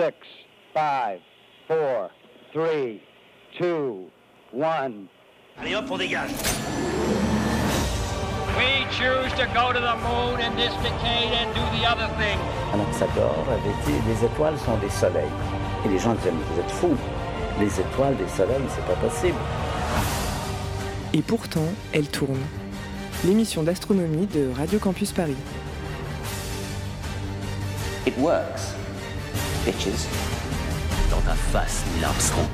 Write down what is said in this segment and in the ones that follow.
6, 5, 4, 3, 2, 1. Allez hop, on dégage. We choose to go to the moon in this decade and do the other thing. Avait dit les étoiles sont des soleils. Et les gens disaient vous êtes fous. Les étoiles, des soleils, c'est pas possible. Et pourtant, elle tourne. L'émission d'astronomie de Radio Campus Paris. It works. Bitches. Dans ta face, Neil Armstrong.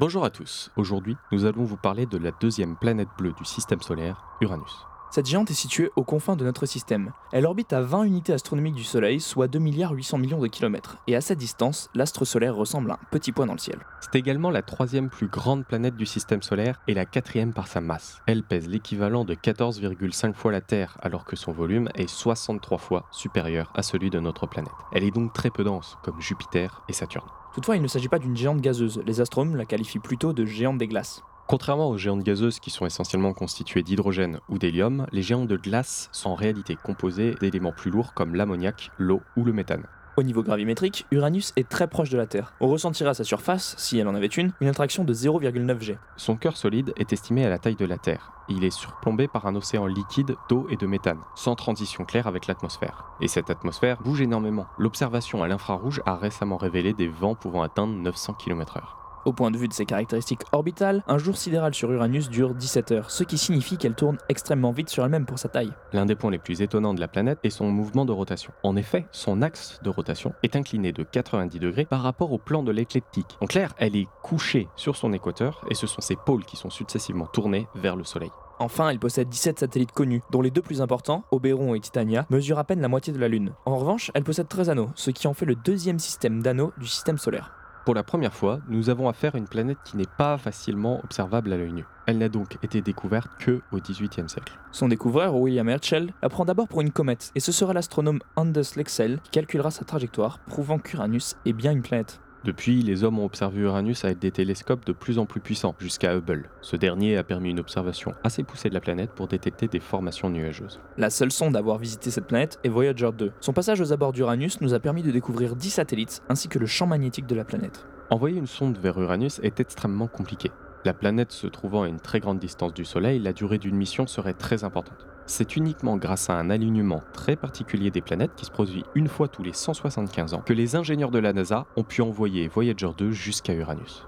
Bonjour à tous, aujourd'hui nous allons vous parler de la deuxième planète bleue du système solaire, Uranus. Cette géante est située aux confins de notre système. Elle orbite à 20 unités astronomiques du Soleil, soit 2 milliards 800 millions de kilomètres. Et à cette distance, l'astre solaire ressemble à un petit point dans le ciel. C'est également la troisième plus grande planète du système solaire et la quatrième par sa masse. Elle pèse l'équivalent de 14,5 fois la Terre, alors que son volume est 63 fois supérieur à celui de notre planète. Elle est donc très peu dense, comme Jupiter et Saturne. Toutefois, il ne s'agit pas d'une géante gazeuse. Les astronomes la qualifient plutôt de géante des glaces. Contrairement aux géantes gazeuses qui sont essentiellement constituées d'hydrogène ou d'hélium, les géantes de glace sont en réalité composées d'éléments plus lourds comme l'ammoniac, l'eau ou le méthane. Au niveau gravimétrique, Uranus est très proche de la Terre. On ressentira à sa surface, si elle en avait une, une attraction de 0,9 G. Son cœur solide est estimé à la taille de la Terre. Il est surplombé par un océan liquide d'eau et de méthane, sans transition claire avec l'atmosphère. Et cette atmosphère bouge énormément. L'observation à l'infrarouge a récemment révélé des vents pouvant atteindre 900 km/h. Au point de vue de ses caractéristiques orbitales, un jour sidéral sur Uranus dure 17 heures, ce qui signifie qu'elle tourne extrêmement vite sur elle-même pour sa taille. L'un des points les plus étonnants de la planète est son mouvement de rotation. En effet, son axe de rotation est incliné de 90 degrés par rapport au plan de l'écliptique. En clair, elle est couchée sur son équateur et ce sont ses pôles qui sont successivement tournés vers le Soleil. Enfin, elle possède 17 satellites connus, dont les deux plus importants, Oberon et Titania, mesurent à peine la moitié de la Lune. En revanche, elle possède 13 anneaux, ce qui en fait le deuxième système d'anneaux du système solaire. Pour la première fois, nous avons affaire à une planète qui n'est pas facilement observable à l'œil nu. Elle n'a donc été découverte que au XVIIIe siècle. Son découvreur, William Herschel, la prend d'abord pour une comète, et ce sera l'astronome Anders Lexell qui calculera sa trajectoire, prouvant qu'Uranus est bien une planète. Depuis, les hommes ont observé Uranus avec des télescopes de plus en plus puissants, jusqu'à Hubble. Ce dernier a permis une observation assez poussée de la planète pour détecter des formations nuageuses. La seule sonde à avoir visité cette planète est Voyager 2. Son passage aux abords d'Uranus nous a permis de découvrir 10 satellites, ainsi que le champ magnétique de la planète. Envoyer une sonde vers Uranus est extrêmement compliqué. La planète se trouvant à une très grande distance du Soleil, la durée d'une mission serait très importante. C'est uniquement grâce à un alignement très particulier des planètes qui se produit une fois tous les 175 ans que les ingénieurs de la NASA ont pu envoyer Voyager 2 jusqu'à Uranus.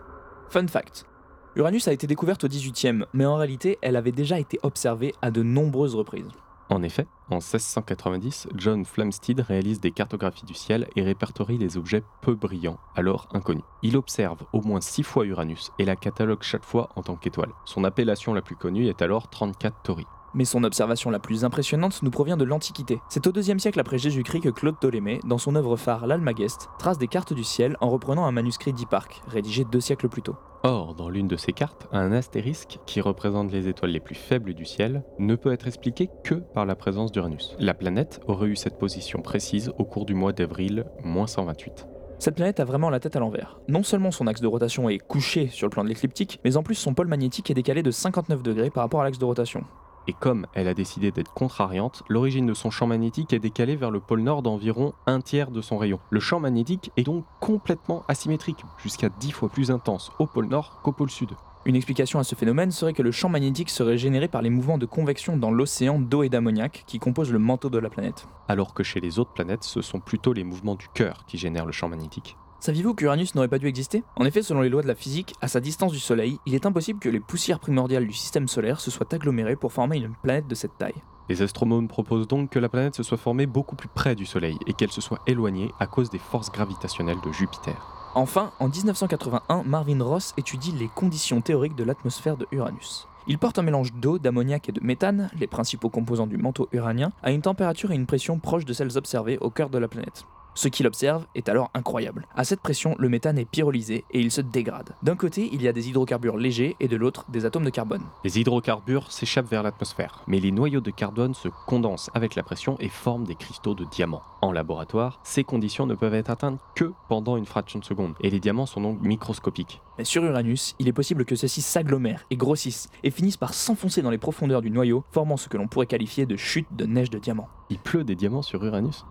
Fun fact. Uranus a été découverte au 18e, mais en réalité, elle avait déjà été observée à de nombreuses reprises. En effet, en 1690, John Flamsteed réalise des cartographies du ciel et répertorie les objets peu brillants, alors inconnus. Il observe au moins 6 fois Uranus et la catalogue chaque fois en tant qu'étoile. Son appellation la plus connue est alors 34 Tauri. Mais son observation la plus impressionnante nous provient de l'Antiquité. C'est au deuxième siècle après Jésus-Christ que Claude Ptolémée, dans son œuvre phare L'Almageste, trace des cartes du ciel en reprenant un manuscrit d'Hipparque, rédigé deux siècles plus tôt. Or, dans l'une de ces cartes, un astérisque, qui représente les étoiles les plus faibles du ciel, ne peut être expliqué que par la présence d'Uranus. La planète aurait eu cette position précise au cours du mois d'avril, moins 128. Cette planète a vraiment la tête à l'envers. Non seulement son axe de rotation est couché sur le plan de l'écliptique, mais en plus son pôle magnétique est décalé de 59 degrés par rapport à l'axe de rotation. Et comme elle a décidé d'être contrariante, l'origine de son champ magnétique est décalée vers le pôle nord d'environ un tiers de son rayon. Le champ magnétique est donc complètement asymétrique, jusqu'à 10 fois plus intense au pôle nord qu'au pôle sud. Une explication à ce phénomène serait que le champ magnétique serait généré par les mouvements de convection dans l'océan d'eau et d'ammoniac qui composent le manteau de la planète. Alors que chez les autres planètes, ce sont plutôt les mouvements du cœur qui génèrent le champ magnétique. Saviez-vous qu'Uranus n'aurait pas dû exister? En effet, selon les lois de la physique, à sa distance du Soleil, il est impossible que les poussières primordiales du système solaire se soient agglomérées pour former une planète de cette taille. Les astronomes proposent donc que la planète se soit formée beaucoup plus près du Soleil et qu'elle se soit éloignée à cause des forces gravitationnelles de Jupiter. Enfin, en 1981, Marvin Ross étudie les conditions théoriques de l'atmosphère de Uranus. Il porte un mélange d'eau, d'ammoniac et de méthane, les principaux composants du manteau uranien, à une température et une pression proches de celles observées au cœur de la planète. Ce qu'il observe est alors incroyable. À cette pression, le méthane est pyrolysé et il se dégrade. D'un côté, il y a des hydrocarbures légers et de l'autre, des atomes de carbone. Les hydrocarbures s'échappent vers l'atmosphère, mais les noyaux de carbone se condensent avec la pression et forment des cristaux de diamants. En laboratoire, ces conditions ne peuvent être atteintes que pendant une fraction de seconde, et les diamants sont donc microscopiques. Mais sur Uranus, il est possible que ceux-ci s'agglomèrent et grossissent et finissent par s'enfoncer dans les profondeurs du noyau, formant ce que l'on pourrait qualifier de chute de neige de diamants. Il pleut des diamants sur Uranus?